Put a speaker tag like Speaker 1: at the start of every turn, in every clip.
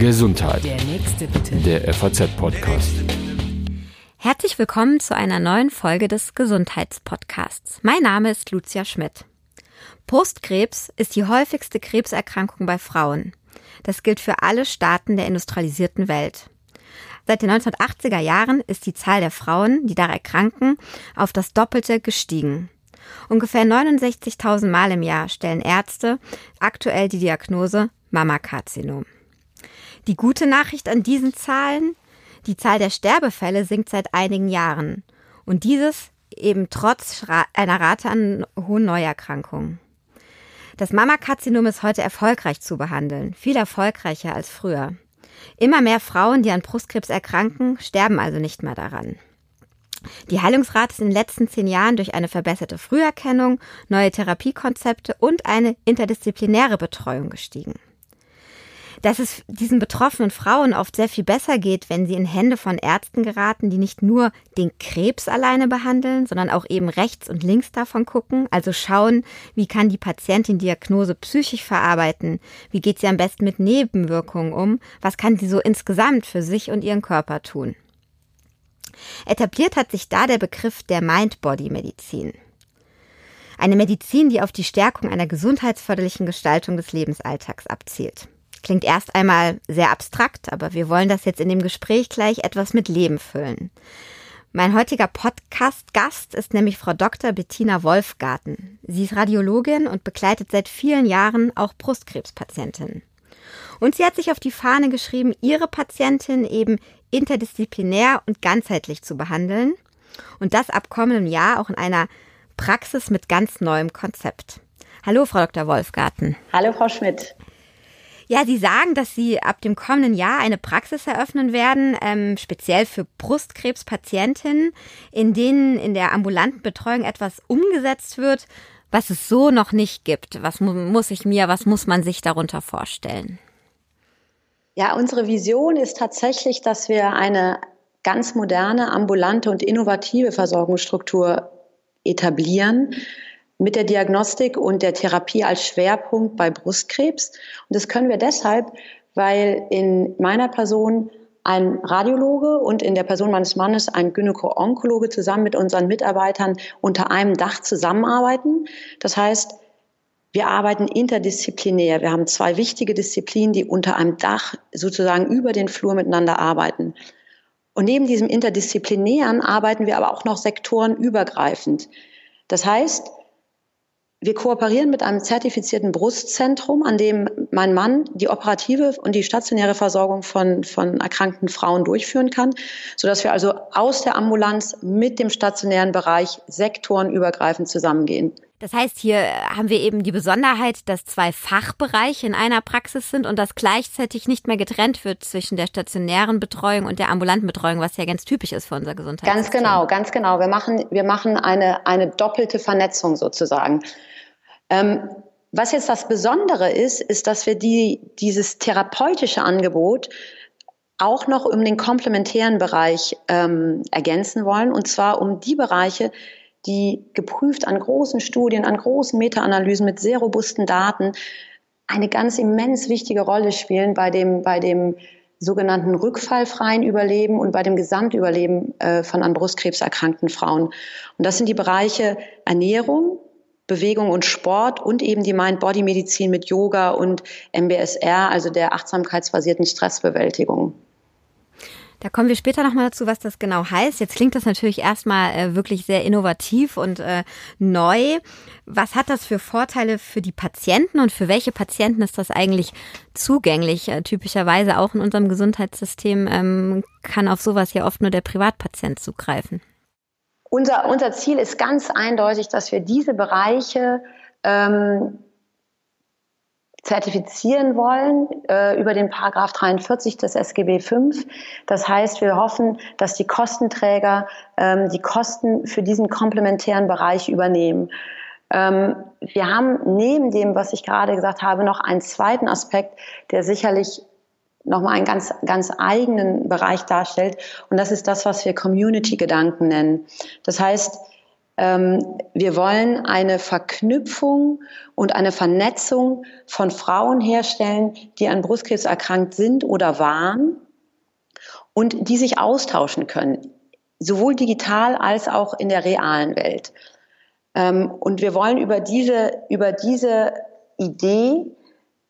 Speaker 1: Gesundheit.
Speaker 2: Der nächste bitte.
Speaker 1: Der FAZ-Podcast.
Speaker 3: Herzlich willkommen zu einer neuen Folge des Gesundheitspodcasts. Mein Name ist Lucia Schmidt. Brustkrebs ist die häufigste Krebserkrankung bei Frauen. Das gilt für alle Staaten der industrialisierten Welt. Seit den 1980er Jahren ist die Zahl der Frauen, die daran erkranken, auf das Doppelte gestiegen. Ungefähr 69.000 Mal im Jahr stellen Ärzte aktuell die Diagnose Mammakarzinom. Die gute Nachricht an diesen Zahlen, die Zahl der Sterbefälle sinkt seit einigen Jahren. Und dieses eben trotz einer Rate an hohen Neuerkrankungen. Das Mammakarzinom ist heute erfolgreich zu behandeln, viel erfolgreicher als früher. Immer mehr Frauen, die an Brustkrebs erkranken, sterben also nicht mehr daran. Die Heilungsrate ist in den letzten zehn Jahren durch eine verbesserte Früherkennung, neue Therapiekonzepte und eine interdisziplinäre Betreuung gestiegen dass es diesen betroffenen Frauen oft sehr viel besser geht, wenn sie in Hände von Ärzten geraten, die nicht nur den Krebs alleine behandeln, sondern auch eben rechts und links davon gucken, also schauen, wie kann die Patientin Diagnose psychisch verarbeiten, wie geht sie am besten mit Nebenwirkungen um, was kann sie so insgesamt für sich und ihren Körper tun. Etabliert hat sich da der Begriff der Mind-Body-Medizin. Eine Medizin, die auf die Stärkung einer gesundheitsförderlichen Gestaltung des Lebensalltags abzielt. Klingt erst einmal sehr abstrakt, aber wir wollen das jetzt in dem Gespräch gleich etwas mit Leben füllen. Mein heutiger Podcast-Gast ist nämlich Frau Dr. Bettina Wolfgarten. Sie ist Radiologin und begleitet seit vielen Jahren auch Brustkrebspatientinnen. Und sie hat sich auf die Fahne geschrieben, ihre Patientin eben interdisziplinär und ganzheitlich zu behandeln. Und das ab kommendem Jahr auch in einer Praxis mit ganz neuem Konzept. Hallo, Frau Dr. Wolfgarten.
Speaker 4: Hallo, Frau Schmidt.
Speaker 3: Ja, Sie sagen, dass Sie ab dem kommenden Jahr eine Praxis eröffnen werden, ähm, speziell für Brustkrebspatientinnen, in denen in der ambulanten Betreuung etwas umgesetzt wird, was es so noch nicht gibt. Was mu muss ich mir, was muss man sich darunter vorstellen?
Speaker 4: Ja, unsere Vision ist tatsächlich, dass wir eine ganz moderne, ambulante und innovative Versorgungsstruktur etablieren, mit der Diagnostik und der Therapie als Schwerpunkt bei Brustkrebs. Und das können wir deshalb, weil in meiner Person ein Radiologe und in der Person meines Mannes ein Gynäko-Onkologe zusammen mit unseren Mitarbeitern unter einem Dach zusammenarbeiten. Das heißt, wir arbeiten interdisziplinär. Wir haben zwei wichtige Disziplinen, die unter einem Dach sozusagen über den Flur miteinander arbeiten. Und neben diesem interdisziplinären arbeiten wir aber auch noch sektorenübergreifend. Das heißt, wir kooperieren mit einem zertifizierten Brustzentrum, an dem mein Mann die operative und die stationäre Versorgung von, von erkrankten Frauen durchführen kann, sodass wir also aus der Ambulanz mit dem stationären Bereich sektorenübergreifend zusammengehen.
Speaker 3: Das heißt, hier haben wir eben die Besonderheit, dass zwei Fachbereiche in einer Praxis sind und dass gleichzeitig nicht mehr getrennt wird zwischen der stationären Betreuung und der ambulanten Betreuung, was ja ganz typisch ist für unser Gesundheitssystem.
Speaker 4: Ganz genau, ganz genau. Wir machen, wir machen eine, eine doppelte Vernetzung sozusagen. Ähm, was jetzt das Besondere ist, ist, dass wir die, dieses therapeutische Angebot auch noch um den komplementären Bereich ähm, ergänzen wollen, und zwar um die Bereiche, die geprüft an großen Studien, an großen Meta-Analysen mit sehr robusten Daten eine ganz immens wichtige Rolle spielen bei dem, bei dem sogenannten rückfallfreien Überleben und bei dem Gesamtüberleben äh, von an Brustkrebs erkrankten Frauen. Und das sind die Bereiche Ernährung, Bewegung und Sport und eben die Mind-Body-Medizin mit Yoga und MBSR, also der achtsamkeitsbasierten Stressbewältigung.
Speaker 3: Da kommen wir später nochmal dazu, was das genau heißt. Jetzt klingt das natürlich erstmal äh, wirklich sehr innovativ und äh, neu. Was hat das für Vorteile für die Patienten und für welche Patienten ist das eigentlich zugänglich? Äh, typischerweise auch in unserem Gesundheitssystem ähm, kann auf sowas ja oft nur der Privatpatient zugreifen.
Speaker 4: Unser, unser Ziel ist ganz eindeutig, dass wir diese Bereiche ähm, zertifizieren wollen äh, über den Paragraph 43 des SGB V. Das heißt, wir hoffen, dass die Kostenträger ähm, die Kosten für diesen komplementären Bereich übernehmen. Ähm, wir haben neben dem, was ich gerade gesagt habe, noch einen zweiten Aspekt, der sicherlich nochmal einen ganz, ganz eigenen Bereich darstellt. Und das ist das, was wir Community-Gedanken nennen. Das heißt, wir wollen eine Verknüpfung und eine Vernetzung von Frauen herstellen, die an Brustkrebs erkrankt sind oder waren und die sich austauschen können, sowohl digital als auch in der realen Welt. Ähm, und wir wollen über diese, über diese Idee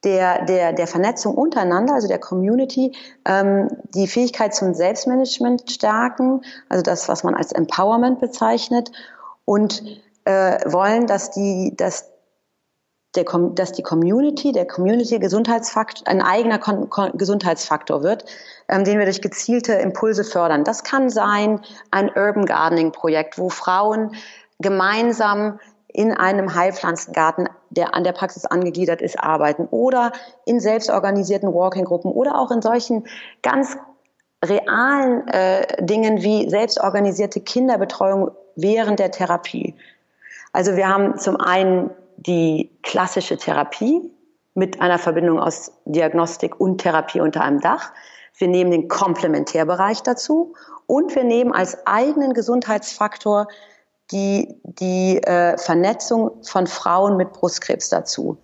Speaker 4: der, der, der Vernetzung untereinander, also der Community, ähm, die Fähigkeit zum Selbstmanagement stärken, also das, was man als Empowerment bezeichnet, und äh, wollen, dass die, dass der, dass die Community, der Community-Gesundheitsfaktor, ein eigener Kon Kon Gesundheitsfaktor wird, ähm, den wir durch gezielte Impulse fördern. Das kann sein ein Urban Gardening-Projekt, wo Frauen gemeinsam in einem Heilpflanzengarten, der an der Praxis angegliedert ist, arbeiten oder in selbstorganisierten Walking-Gruppen oder auch in solchen ganz realen äh, Dingen wie selbstorganisierte Kinderbetreuung während der Therapie. Also wir haben zum einen die klassische Therapie mit einer Verbindung aus Diagnostik und Therapie unter einem Dach. Wir nehmen den Komplementärbereich dazu und wir nehmen als eigenen Gesundheitsfaktor die, die äh, Vernetzung von Frauen mit Brustkrebs dazu.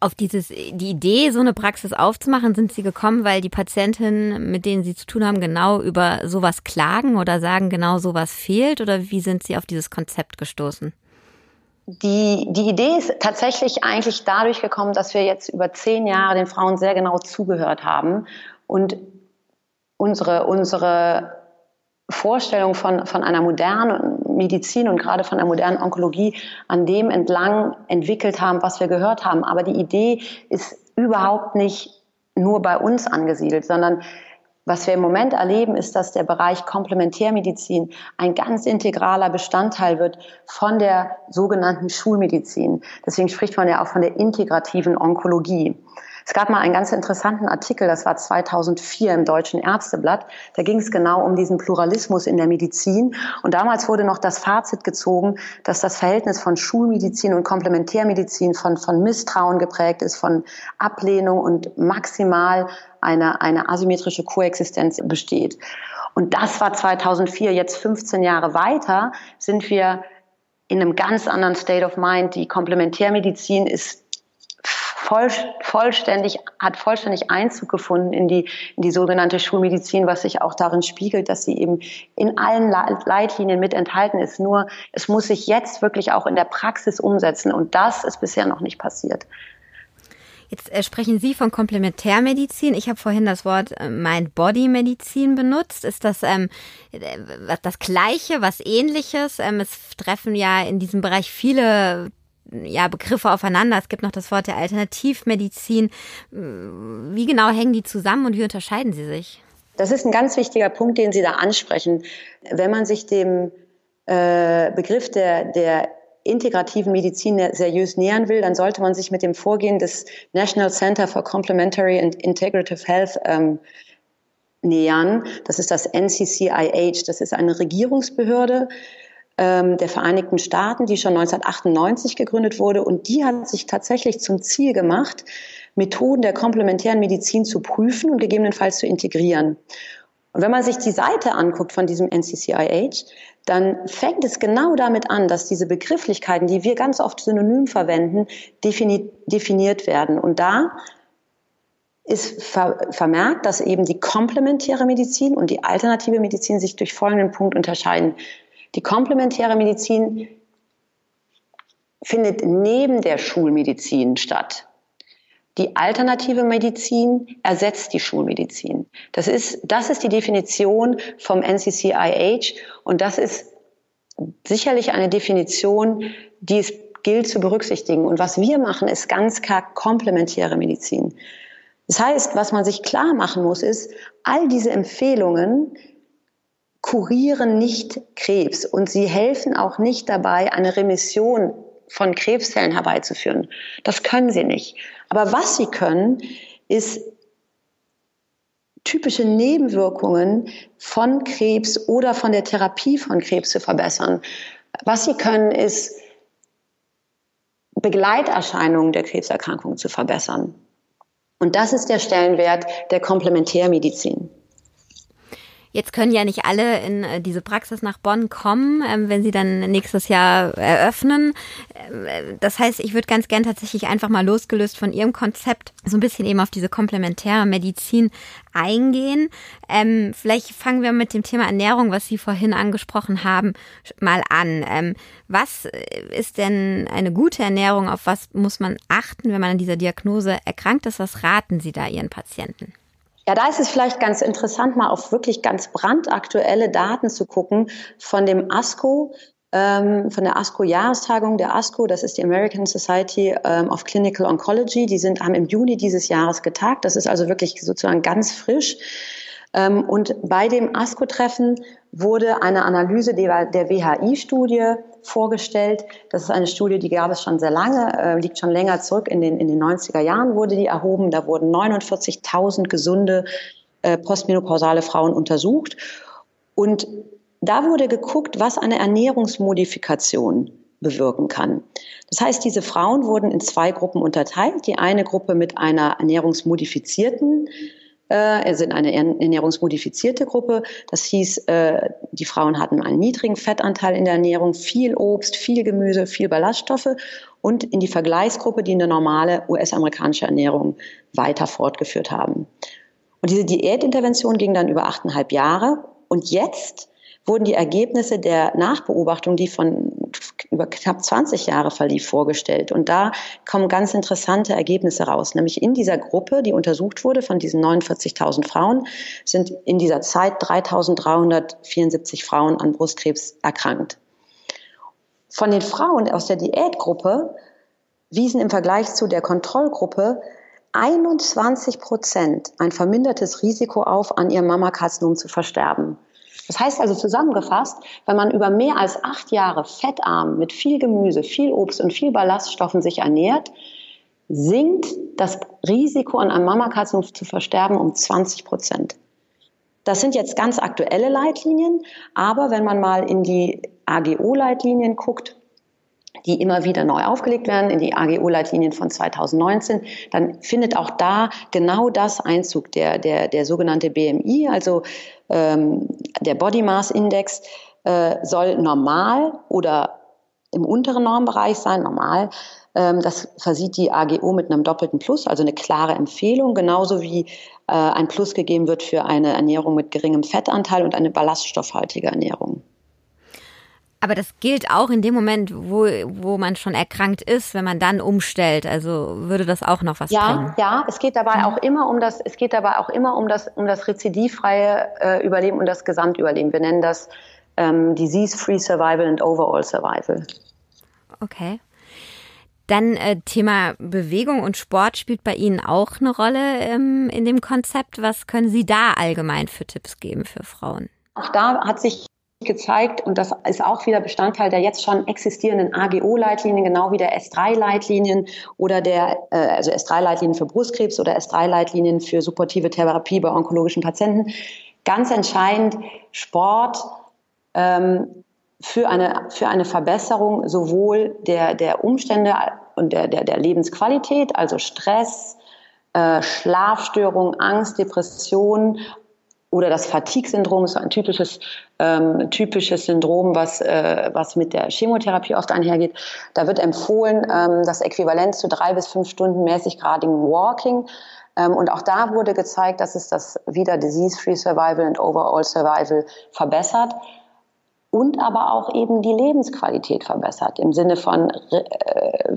Speaker 3: Auf dieses, die Idee, so eine Praxis aufzumachen, sind Sie gekommen, weil die Patientinnen, mit denen Sie zu tun haben, genau über sowas klagen oder sagen, genau sowas fehlt? Oder wie sind Sie auf dieses Konzept gestoßen?
Speaker 4: Die, die Idee ist tatsächlich eigentlich dadurch gekommen, dass wir jetzt über zehn Jahre den Frauen sehr genau zugehört haben und unsere, unsere Vorstellung von, von einer modernen Medizin und gerade von der modernen Onkologie an dem entlang entwickelt haben, was wir gehört haben. Aber die Idee ist überhaupt nicht nur bei uns angesiedelt, sondern was wir im Moment erleben, ist, dass der Bereich Komplementärmedizin ein ganz integraler Bestandteil wird von der sogenannten Schulmedizin. Deswegen spricht man ja auch von der integrativen Onkologie. Es gab mal einen ganz interessanten Artikel, das war 2004 im Deutschen Ärzteblatt. Da ging es genau um diesen Pluralismus in der Medizin. Und damals wurde noch das Fazit gezogen, dass das Verhältnis von Schulmedizin und Komplementärmedizin von, von Misstrauen geprägt ist, von Ablehnung und maximal eine, eine asymmetrische Koexistenz besteht. Und das war 2004. Jetzt 15 Jahre weiter sind wir in einem ganz anderen State of Mind. Die Komplementärmedizin ist voll, vollständig, hat vollständig Einzug gefunden in die, in die sogenannte Schulmedizin, was sich auch darin spiegelt, dass sie eben in allen Leitlinien mit enthalten ist. Nur es muss sich jetzt wirklich auch in der Praxis umsetzen und das ist bisher noch nicht passiert.
Speaker 3: Jetzt äh, sprechen Sie von Komplementärmedizin. Ich habe vorhin das Wort äh, Mind-Body-Medizin benutzt. Ist das ähm, äh, das Gleiche, was Ähnliches? Ähm, es treffen ja in diesem Bereich viele ja, Begriffe aufeinander. Es gibt noch das Wort der Alternativmedizin. Wie genau hängen die zusammen und wie unterscheiden sie sich?
Speaker 4: Das ist ein ganz wichtiger Punkt, den Sie da ansprechen. Wenn man sich dem äh, Begriff der, der integrativen Medizin seriös nähern will, dann sollte man sich mit dem Vorgehen des National Center for Complementary and Integrative Health ähm, nähern. Das ist das NCCIH. Das ist eine Regierungsbehörde, der Vereinigten Staaten, die schon 1998 gegründet wurde. Und die hat sich tatsächlich zum Ziel gemacht, Methoden der komplementären Medizin zu prüfen und gegebenenfalls zu integrieren. Und wenn man sich die Seite anguckt von diesem NCCIH, dann fängt es genau damit an, dass diese Begrifflichkeiten, die wir ganz oft synonym verwenden, defini definiert werden. Und da ist ver vermerkt, dass eben die komplementäre Medizin und die alternative Medizin sich durch folgenden Punkt unterscheiden. Die komplementäre Medizin findet neben der Schulmedizin statt. Die alternative Medizin ersetzt die Schulmedizin. Das ist, das ist die Definition vom NCCIH und das ist sicherlich eine Definition, die es gilt zu berücksichtigen. Und was wir machen, ist ganz klar komplementäre Medizin. Das heißt, was man sich klar machen muss, ist, all diese Empfehlungen kurieren nicht Krebs und sie helfen auch nicht dabei, eine Remission von Krebszellen herbeizuführen. Das können sie nicht. Aber was sie können, ist typische Nebenwirkungen von Krebs oder von der Therapie von Krebs zu verbessern. Was sie können, ist Begleiterscheinungen der Krebserkrankung zu verbessern. Und das ist der Stellenwert der Komplementärmedizin.
Speaker 3: Jetzt können ja nicht alle in äh, diese Praxis nach Bonn kommen, ähm, wenn sie dann nächstes Jahr eröffnen. Ähm, das heißt, ich würde ganz gern tatsächlich einfach mal losgelöst von Ihrem Konzept so ein bisschen eben auf diese komplementäre Medizin eingehen. Ähm, vielleicht fangen wir mit dem Thema Ernährung, was Sie vorhin angesprochen haben, mal an. Was ist denn eine gute Ernährung? Auf was muss man achten, wenn man an dieser Diagnose erkrankt ist? Was raten Sie da Ihren Patienten?
Speaker 4: Ja, da ist es vielleicht ganz interessant, mal auf wirklich ganz brandaktuelle Daten zu gucken von dem ASCO, ähm, von der ASCO-Jahrestagung der ASCO, das ist die American Society ähm, of Clinical Oncology. Die sind, haben im Juni dieses Jahres getagt. Das ist also wirklich sozusagen ganz frisch. Ähm, und bei dem ASCO-Treffen wurde eine Analyse der, der WHI-Studie vorgestellt. Das ist eine Studie, die gab es schon sehr lange, äh, liegt schon länger zurück. In den, in den 90er Jahren wurde die erhoben. Da wurden 49.000 gesunde äh, postmenopausale Frauen untersucht. Und da wurde geguckt, was eine Ernährungsmodifikation bewirken kann. Das heißt, diese Frauen wurden in zwei Gruppen unterteilt. Die eine Gruppe mit einer ernährungsmodifizierten äh, also in eine ernährungsmodifizierte Gruppe. Das hieß, äh, die Frauen hatten einen niedrigen Fettanteil in der Ernährung, viel Obst, viel Gemüse, viel Ballaststoffe und in die Vergleichsgruppe, die eine normale US-amerikanische Ernährung weiter fortgeführt haben. Und diese Diätintervention ging dann über achteinhalb Jahre. Und jetzt wurden die Ergebnisse der Nachbeobachtung, die von über knapp 20 Jahre verlief, vorgestellt. Und da kommen ganz interessante Ergebnisse raus. Nämlich in dieser Gruppe, die untersucht wurde, von diesen 49.000 Frauen, sind in dieser Zeit 3.374 Frauen an Brustkrebs erkrankt. Von den Frauen aus der Diätgruppe wiesen im Vergleich zu der Kontrollgruppe 21 Prozent ein vermindertes Risiko auf, an ihrem Mammakarzinom zu versterben. Das heißt also zusammengefasst, wenn man über mehr als acht Jahre fettarm mit viel Gemüse, viel Obst und viel Ballaststoffen sich ernährt, sinkt das Risiko an einem Mammakarzinom zu versterben um 20 Prozent. Das sind jetzt ganz aktuelle Leitlinien, aber wenn man mal in die AGO-Leitlinien guckt, die immer wieder neu aufgelegt werden in die AGO-Leitlinien von 2019, dann findet auch da genau das Einzug, der, der, der sogenannte BMI, also ähm, der Body Mass Index, äh, soll normal oder im unteren Normbereich sein, normal. Ähm, das versieht die AGO mit einem doppelten Plus, also eine klare Empfehlung, genauso wie äh, ein Plus gegeben wird für eine Ernährung mit geringem Fettanteil und eine ballaststoffhaltige Ernährung.
Speaker 3: Aber das gilt auch in dem Moment, wo, wo man schon erkrankt ist, wenn man dann umstellt. Also würde das auch noch was
Speaker 4: ja,
Speaker 3: bringen?
Speaker 4: Ja, es geht dabei auch immer um das, es geht dabei auch immer um das, um das rezidivfreie äh, Überleben und das Gesamtüberleben. Wir nennen das ähm, Disease-Free Survival and Overall Survival.
Speaker 3: Okay. Dann äh, Thema Bewegung und Sport spielt bei Ihnen auch eine Rolle ähm, in dem Konzept. Was können Sie da allgemein für Tipps geben für Frauen?
Speaker 4: Auch da hat sich gezeigt und das ist auch wieder Bestandteil der jetzt schon existierenden AGO-Leitlinien, genau wie der S3-Leitlinien oder der äh, also S3-Leitlinien für Brustkrebs oder S3-Leitlinien für supportive Therapie bei onkologischen Patienten. Ganz entscheidend Sport ähm, für eine für eine Verbesserung sowohl der der Umstände und der der, der Lebensqualität, also Stress, äh, Schlafstörung, Angst, Depression oder das Fatigue-Syndrom ist ein typisches, ähm, typisches Syndrom, was, äh, was mit der Chemotherapie oft einhergeht. Da wird empfohlen, ähm, das Äquivalent zu drei bis fünf Stunden mäßiggradigem Walking. Ähm, und auch da wurde gezeigt, dass es das wieder Disease-Free Survival und Overall Survival verbessert und aber auch eben die Lebensqualität verbessert im Sinne von äh,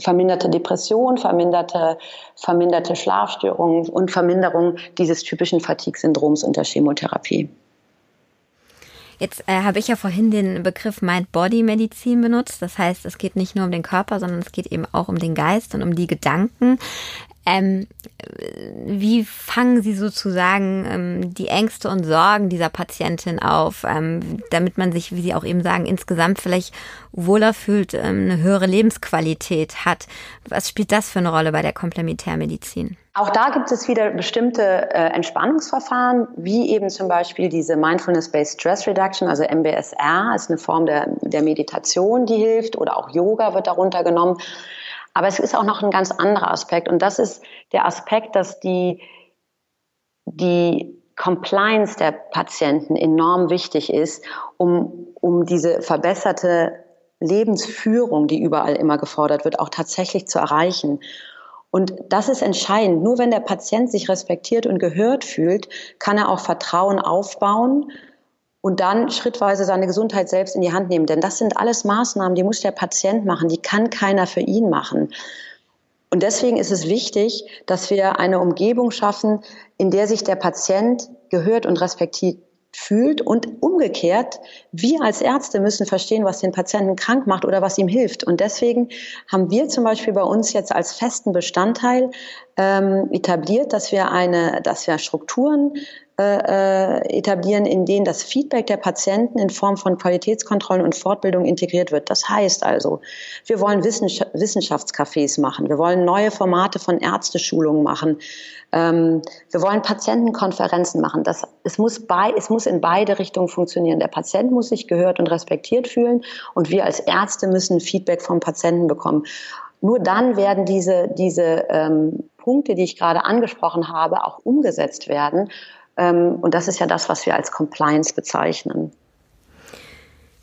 Speaker 4: verminderte Depression, verminderte, verminderte Schlafstörungen und Verminderung dieses typischen Fatigue-Syndroms unter Chemotherapie.
Speaker 3: Jetzt äh, habe ich ja vorhin den Begriff Mind-Body-Medizin benutzt. Das heißt, es geht nicht nur um den Körper, sondern es geht eben auch um den Geist und um die Gedanken. Ähm, wie fangen Sie sozusagen ähm, die Ängste und Sorgen dieser Patientin auf, ähm, damit man sich, wie Sie auch eben sagen, insgesamt vielleicht wohler fühlt, ähm, eine höhere Lebensqualität hat? Was spielt das für eine Rolle bei der Komplementärmedizin?
Speaker 4: Auch da gibt es wieder bestimmte äh, Entspannungsverfahren, wie eben zum Beispiel diese Mindfulness-Based Stress Reduction, also MBSR, ist eine Form der, der Meditation, die hilft, oder auch Yoga wird darunter genommen. Aber es ist auch noch ein ganz anderer Aspekt und das ist der Aspekt, dass die, die Compliance der Patienten enorm wichtig ist, um, um diese verbesserte Lebensführung, die überall immer gefordert wird, auch tatsächlich zu erreichen. Und das ist entscheidend. Nur wenn der Patient sich respektiert und gehört fühlt, kann er auch Vertrauen aufbauen und dann schrittweise seine Gesundheit selbst in die Hand nehmen. Denn das sind alles Maßnahmen, die muss der Patient machen, die kann keiner für ihn machen. Und deswegen ist es wichtig, dass wir eine Umgebung schaffen, in der sich der Patient gehört und respektiert fühlt und umgekehrt, wir als Ärzte müssen verstehen, was den Patienten krank macht oder was ihm hilft. Und deswegen haben wir zum Beispiel bei uns jetzt als festen Bestandteil ähm, etabliert, dass wir eine, dass wir Strukturen äh, äh, etablieren, in denen das Feedback der Patienten in Form von Qualitätskontrollen und Fortbildung integriert wird. Das heißt also, wir wollen Wissenschaftscafés machen, wir wollen neue Formate von Ärzteschulungen machen, ähm, wir wollen Patientenkonferenzen machen. Das, es, muss bei, es muss in beide Richtungen funktionieren. Der Patient muss sich gehört und respektiert fühlen und wir als Ärzte müssen Feedback vom Patienten bekommen. Nur dann werden diese, diese ähm, Punkte, die ich gerade angesprochen habe, auch umgesetzt werden. Ähm, und das ist ja das, was wir als Compliance bezeichnen.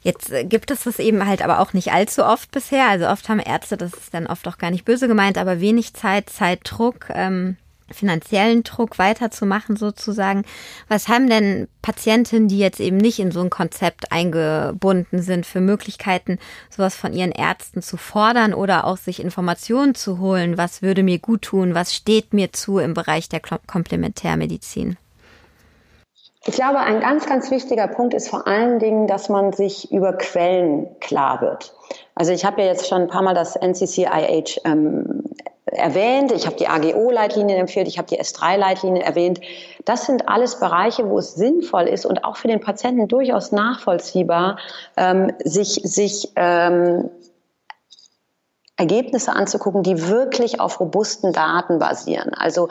Speaker 3: Jetzt äh, gibt es das eben halt aber auch nicht allzu oft bisher. Also oft haben Ärzte, das ist dann oft auch gar nicht böse gemeint, aber wenig Zeit, Zeitdruck. Ähm finanziellen Druck weiterzumachen sozusagen. Was haben denn Patientinnen, die jetzt eben nicht in so ein Konzept eingebunden sind, für Möglichkeiten, sowas von ihren Ärzten zu fordern oder auch sich Informationen zu holen? Was würde mir gut tun? Was steht mir zu im Bereich der Komplementärmedizin?
Speaker 4: Ich glaube, ein ganz, ganz wichtiger Punkt ist vor allen Dingen, dass man sich über Quellen klar wird. Also ich habe ja jetzt schon ein paar Mal das NCCIH ähm, erwähnt, ich habe die AGO-Leitlinien empfiehlt, ich habe die S3-Leitlinien erwähnt. Das sind alles Bereiche, wo es sinnvoll ist und auch für den Patienten durchaus nachvollziehbar, ähm, sich, sich ähm, Ergebnisse anzugucken, die wirklich auf robusten Daten basieren. Also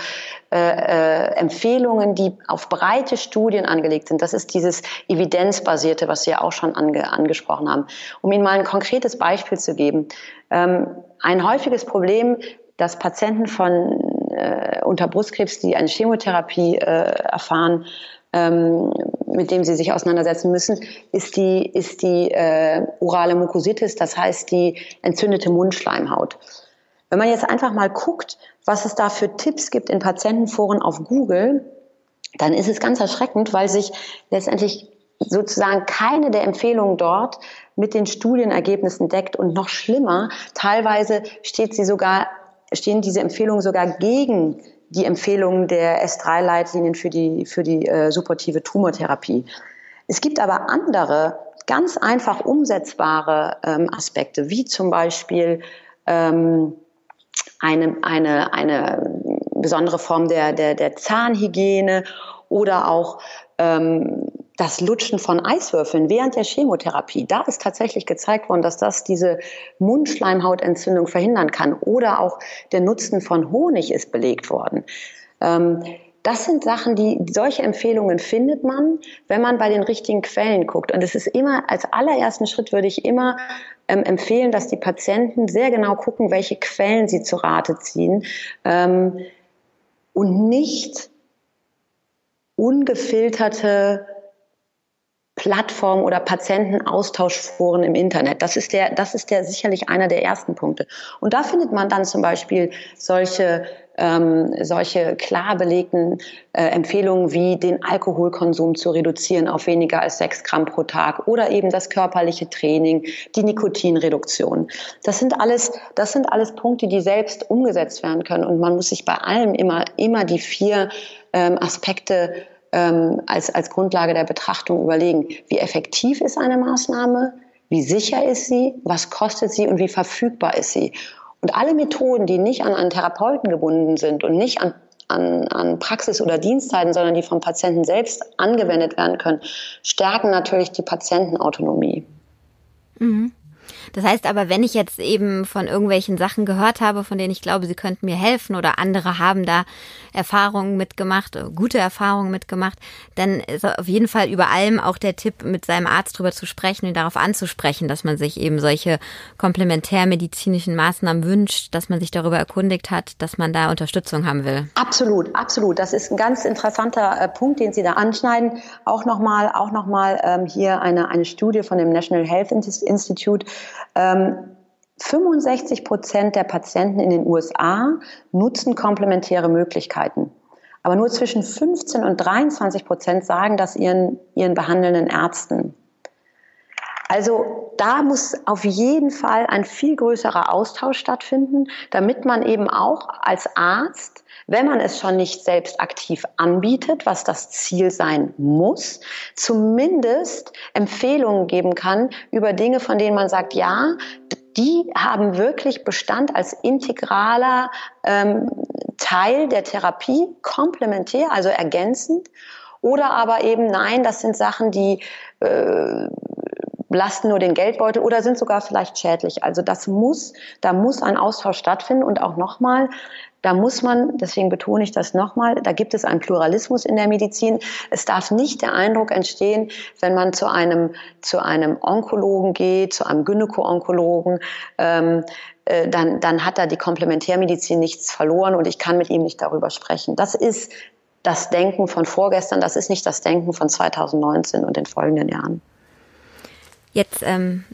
Speaker 4: äh, äh, Empfehlungen, die auf breite Studien angelegt sind. Das ist dieses evidenzbasierte, was Sie ja auch schon ange angesprochen haben. Um Ihnen mal ein konkretes Beispiel zu geben. Ähm, ein häufiges Problem, das Patienten von äh, unter Brustkrebs, die eine Chemotherapie äh, erfahren, ähm, mit dem sie sich auseinandersetzen müssen, ist die, ist die äh, orale Mukositis, das heißt die entzündete Mundschleimhaut. Wenn man jetzt einfach mal guckt, was es da für Tipps gibt in Patientenforen auf Google, dann ist es ganz erschreckend, weil sich letztendlich sozusagen keine der Empfehlungen dort mit den Studienergebnissen deckt und noch schlimmer, teilweise steht sie sogar, stehen diese Empfehlungen sogar gegen die Empfehlungen der S3-Leitlinien für die, für die äh, supportive Tumortherapie. Es gibt aber andere, ganz einfach umsetzbare ähm, Aspekte, wie zum Beispiel ähm, eine, eine, eine besondere Form der, der, der Zahnhygiene oder auch ähm, das Lutschen von Eiswürfeln während der Chemotherapie, da ist tatsächlich gezeigt worden, dass das diese Mundschleimhautentzündung verhindern kann. Oder auch der Nutzen von Honig ist belegt worden. Ähm, das sind Sachen, die solche Empfehlungen findet man, wenn man bei den richtigen Quellen guckt. Und es ist immer, als allerersten Schritt würde ich immer ähm, empfehlen, dass die Patienten sehr genau gucken, welche Quellen sie zu Rate ziehen ähm, und nicht ungefilterte Plattformen oder Patientenaustauschforen im Internet. Das ist der, das ist der sicherlich einer der ersten Punkte. Und da findet man dann zum Beispiel solche ähm, solche klar belegten äh, Empfehlungen wie den Alkoholkonsum zu reduzieren auf weniger als sechs Gramm pro Tag oder eben das körperliche Training, die Nikotinreduktion. Das sind alles, das sind alles Punkte, die selbst umgesetzt werden können. Und man muss sich bei allem immer, immer die vier ähm, Aspekte ähm, als, als Grundlage der Betrachtung überlegen, wie effektiv ist eine Maßnahme, wie sicher ist sie, was kostet sie und wie verfügbar ist sie. Und alle Methoden, die nicht an einen Therapeuten gebunden sind und nicht an, an, an Praxis- oder Dienstzeiten, sondern die vom Patienten selbst angewendet werden können, stärken natürlich die Patientenautonomie.
Speaker 3: Mhm. Das heißt aber, wenn ich jetzt eben von irgendwelchen Sachen gehört habe, von denen ich glaube, sie könnten mir helfen oder andere haben da Erfahrungen mitgemacht, gute Erfahrungen mitgemacht, dann ist auf jeden Fall über allem auch der Tipp, mit seinem Arzt drüber zu sprechen und darauf anzusprechen, dass man sich eben solche komplementärmedizinischen Maßnahmen wünscht, dass man sich darüber erkundigt hat, dass man da Unterstützung haben will.
Speaker 4: Absolut, absolut. Das ist ein ganz interessanter äh, Punkt, den Sie da anschneiden. Auch nochmal, auch noch mal, ähm, hier eine, eine Studie von dem National Health Institute. Ähm, 65 Prozent der Patienten in den USA nutzen komplementäre Möglichkeiten. Aber nur zwischen 15 und 23 Prozent sagen das ihren, ihren behandelnden Ärzten. Also da muss auf jeden Fall ein viel größerer Austausch stattfinden, damit man eben auch als Arzt, wenn man es schon nicht selbst aktiv anbietet, was das Ziel sein muss, zumindest Empfehlungen geben kann über Dinge, von denen man sagt, ja, die haben wirklich Bestand als integraler ähm, Teil der Therapie, komplementär, also ergänzend. Oder aber eben, nein, das sind Sachen, die äh, belasten nur den Geldbeutel oder sind sogar vielleicht schädlich. Also das muss, da muss ein Austausch stattfinden und auch nochmal, da muss man, deswegen betone ich das nochmal, da gibt es einen Pluralismus in der Medizin. Es darf nicht der Eindruck entstehen, wenn man zu einem, zu einem Onkologen geht, zu einem Gynäko-Onkologen, ähm, äh, dann, dann hat da die Komplementärmedizin nichts verloren und ich kann mit ihm nicht darüber sprechen. Das ist das Denken von vorgestern, das ist nicht das Denken von 2019 und den folgenden Jahren.
Speaker 3: Jetzt ähm,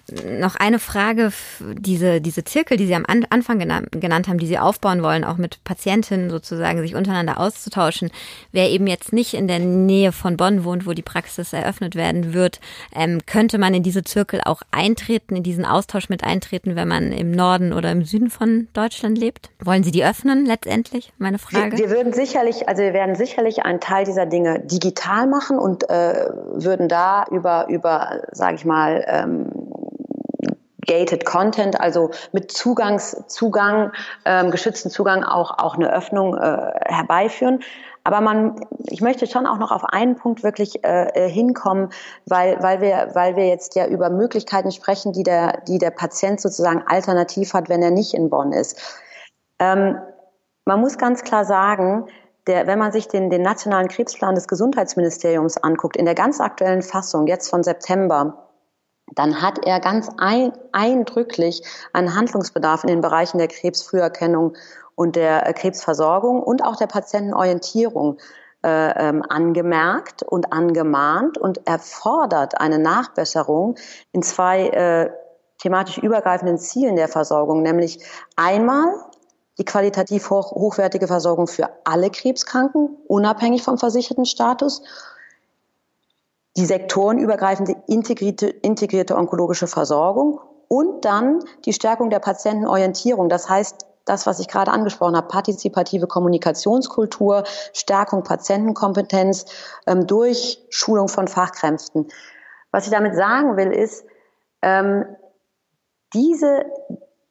Speaker 3: noch eine Frage, diese, diese Zirkel, die Sie am Anfang genannt, genannt haben, die Sie aufbauen wollen, auch mit Patientinnen sozusagen sich untereinander auszutauschen. Wer eben jetzt nicht in der Nähe von Bonn wohnt, wo die Praxis eröffnet werden wird, ähm, könnte man in diese Zirkel auch eintreten, in diesen Austausch mit eintreten, wenn man im Norden oder im Süden von Deutschland lebt? Wollen Sie die öffnen letztendlich? Meine Frage.
Speaker 4: Wir, wir würden sicherlich, also wir werden sicherlich einen Teil dieser Dinge digital machen und äh, würden da über, über, sage ich mal, ähm, gated Content, also mit Zugangs, Zugang, ähm, geschützten Zugang auch, auch eine Öffnung äh, herbeiführen. Aber man, ich möchte schon auch noch auf einen Punkt wirklich äh, äh, hinkommen, weil, weil, wir, weil wir jetzt ja über Möglichkeiten sprechen, die der, die der Patient sozusagen alternativ hat, wenn er nicht in Bonn ist. Ähm, man muss ganz klar sagen, der, wenn man sich den, den nationalen Krebsplan des Gesundheitsministeriums anguckt, in der ganz aktuellen Fassung, jetzt von September, dann hat er ganz ein, eindrücklich einen Handlungsbedarf in den Bereichen der Krebsfrüherkennung und der äh, Krebsversorgung und auch der Patientenorientierung äh, ähm, angemerkt und angemahnt und erfordert eine Nachbesserung in zwei äh, thematisch übergreifenden Zielen der Versorgung, nämlich einmal die qualitativ hoch, hochwertige Versorgung für alle Krebskranken, unabhängig vom versicherten Status die sektorenübergreifende integrierte, integrierte onkologische Versorgung und dann die Stärkung der Patientenorientierung. Das heißt, das, was ich gerade angesprochen habe, partizipative Kommunikationskultur, Stärkung Patientenkompetenz ähm, durch Schulung von Fachkräften. Was ich damit sagen will, ist, ähm, diese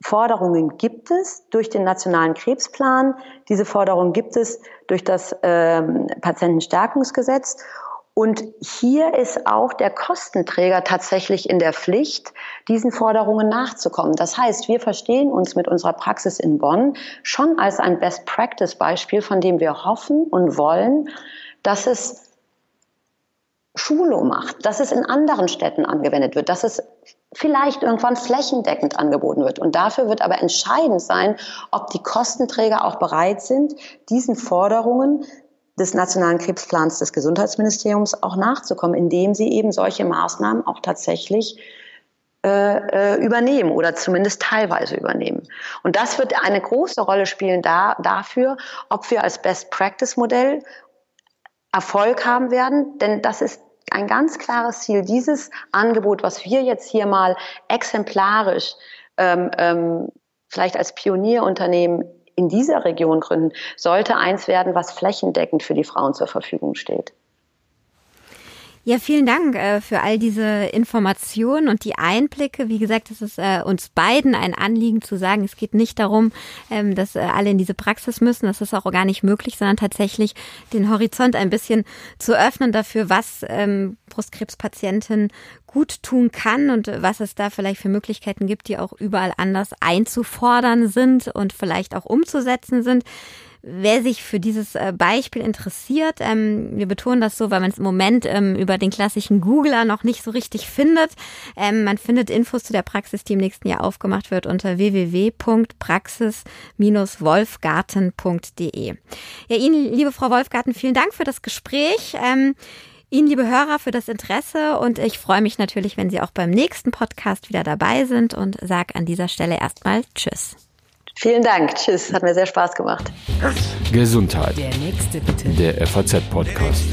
Speaker 4: Forderungen gibt es durch den nationalen Krebsplan, diese Forderungen gibt es durch das ähm, Patientenstärkungsgesetz und hier ist auch der Kostenträger tatsächlich in der Pflicht, diesen Forderungen nachzukommen. Das heißt, wir verstehen uns mit unserer Praxis in Bonn schon als ein Best-Practice-Beispiel, von dem wir hoffen und wollen, dass es Schulung macht, dass es in anderen Städten angewendet wird, dass es vielleicht irgendwann flächendeckend angeboten wird. Und dafür wird aber entscheidend sein, ob die Kostenträger auch bereit sind, diesen Forderungen des Nationalen Krebsplans des Gesundheitsministeriums auch nachzukommen, indem sie eben solche Maßnahmen auch tatsächlich äh, äh, übernehmen oder zumindest teilweise übernehmen. Und das wird eine große Rolle spielen da, dafür, ob wir als Best-Practice-Modell Erfolg haben werden, denn das ist ein ganz klares Ziel. Dieses Angebot, was wir jetzt hier mal exemplarisch ähm, ähm, vielleicht als Pionierunternehmen in dieser Region gründen, sollte eins werden, was flächendeckend für die Frauen zur Verfügung steht.
Speaker 3: Ja, vielen Dank äh, für all diese Informationen und die Einblicke. Wie gesagt, es ist äh, uns beiden ein Anliegen zu sagen, es geht nicht darum, ähm, dass äh, alle in diese Praxis müssen. Das ist auch gar nicht möglich, sondern tatsächlich den Horizont ein bisschen zu öffnen dafür, was ähm, Brustkrebspatienten gut tun kann und was es da vielleicht für Möglichkeiten gibt, die auch überall anders einzufordern sind und vielleicht auch umzusetzen sind. Wer sich für dieses äh, Beispiel interessiert, ähm, wir betonen das so, weil man es im Moment ähm, über den klassischen Googler noch nicht so richtig findet. Ähm, man findet Infos zu der Praxis, die im nächsten Jahr aufgemacht wird, unter www.praxis-wolfgarten.de. Ja, Ihnen, liebe Frau Wolfgarten, vielen Dank für das Gespräch. Ähm, Ihnen, liebe Hörer, für das Interesse und ich freue mich natürlich, wenn Sie auch beim nächsten Podcast wieder dabei sind und sage an dieser Stelle erstmal Tschüss.
Speaker 4: Vielen Dank. Tschüss. Hat mir sehr Spaß gemacht.
Speaker 1: Gesundheit. Der nächste bitte. Der FAZ-Podcast.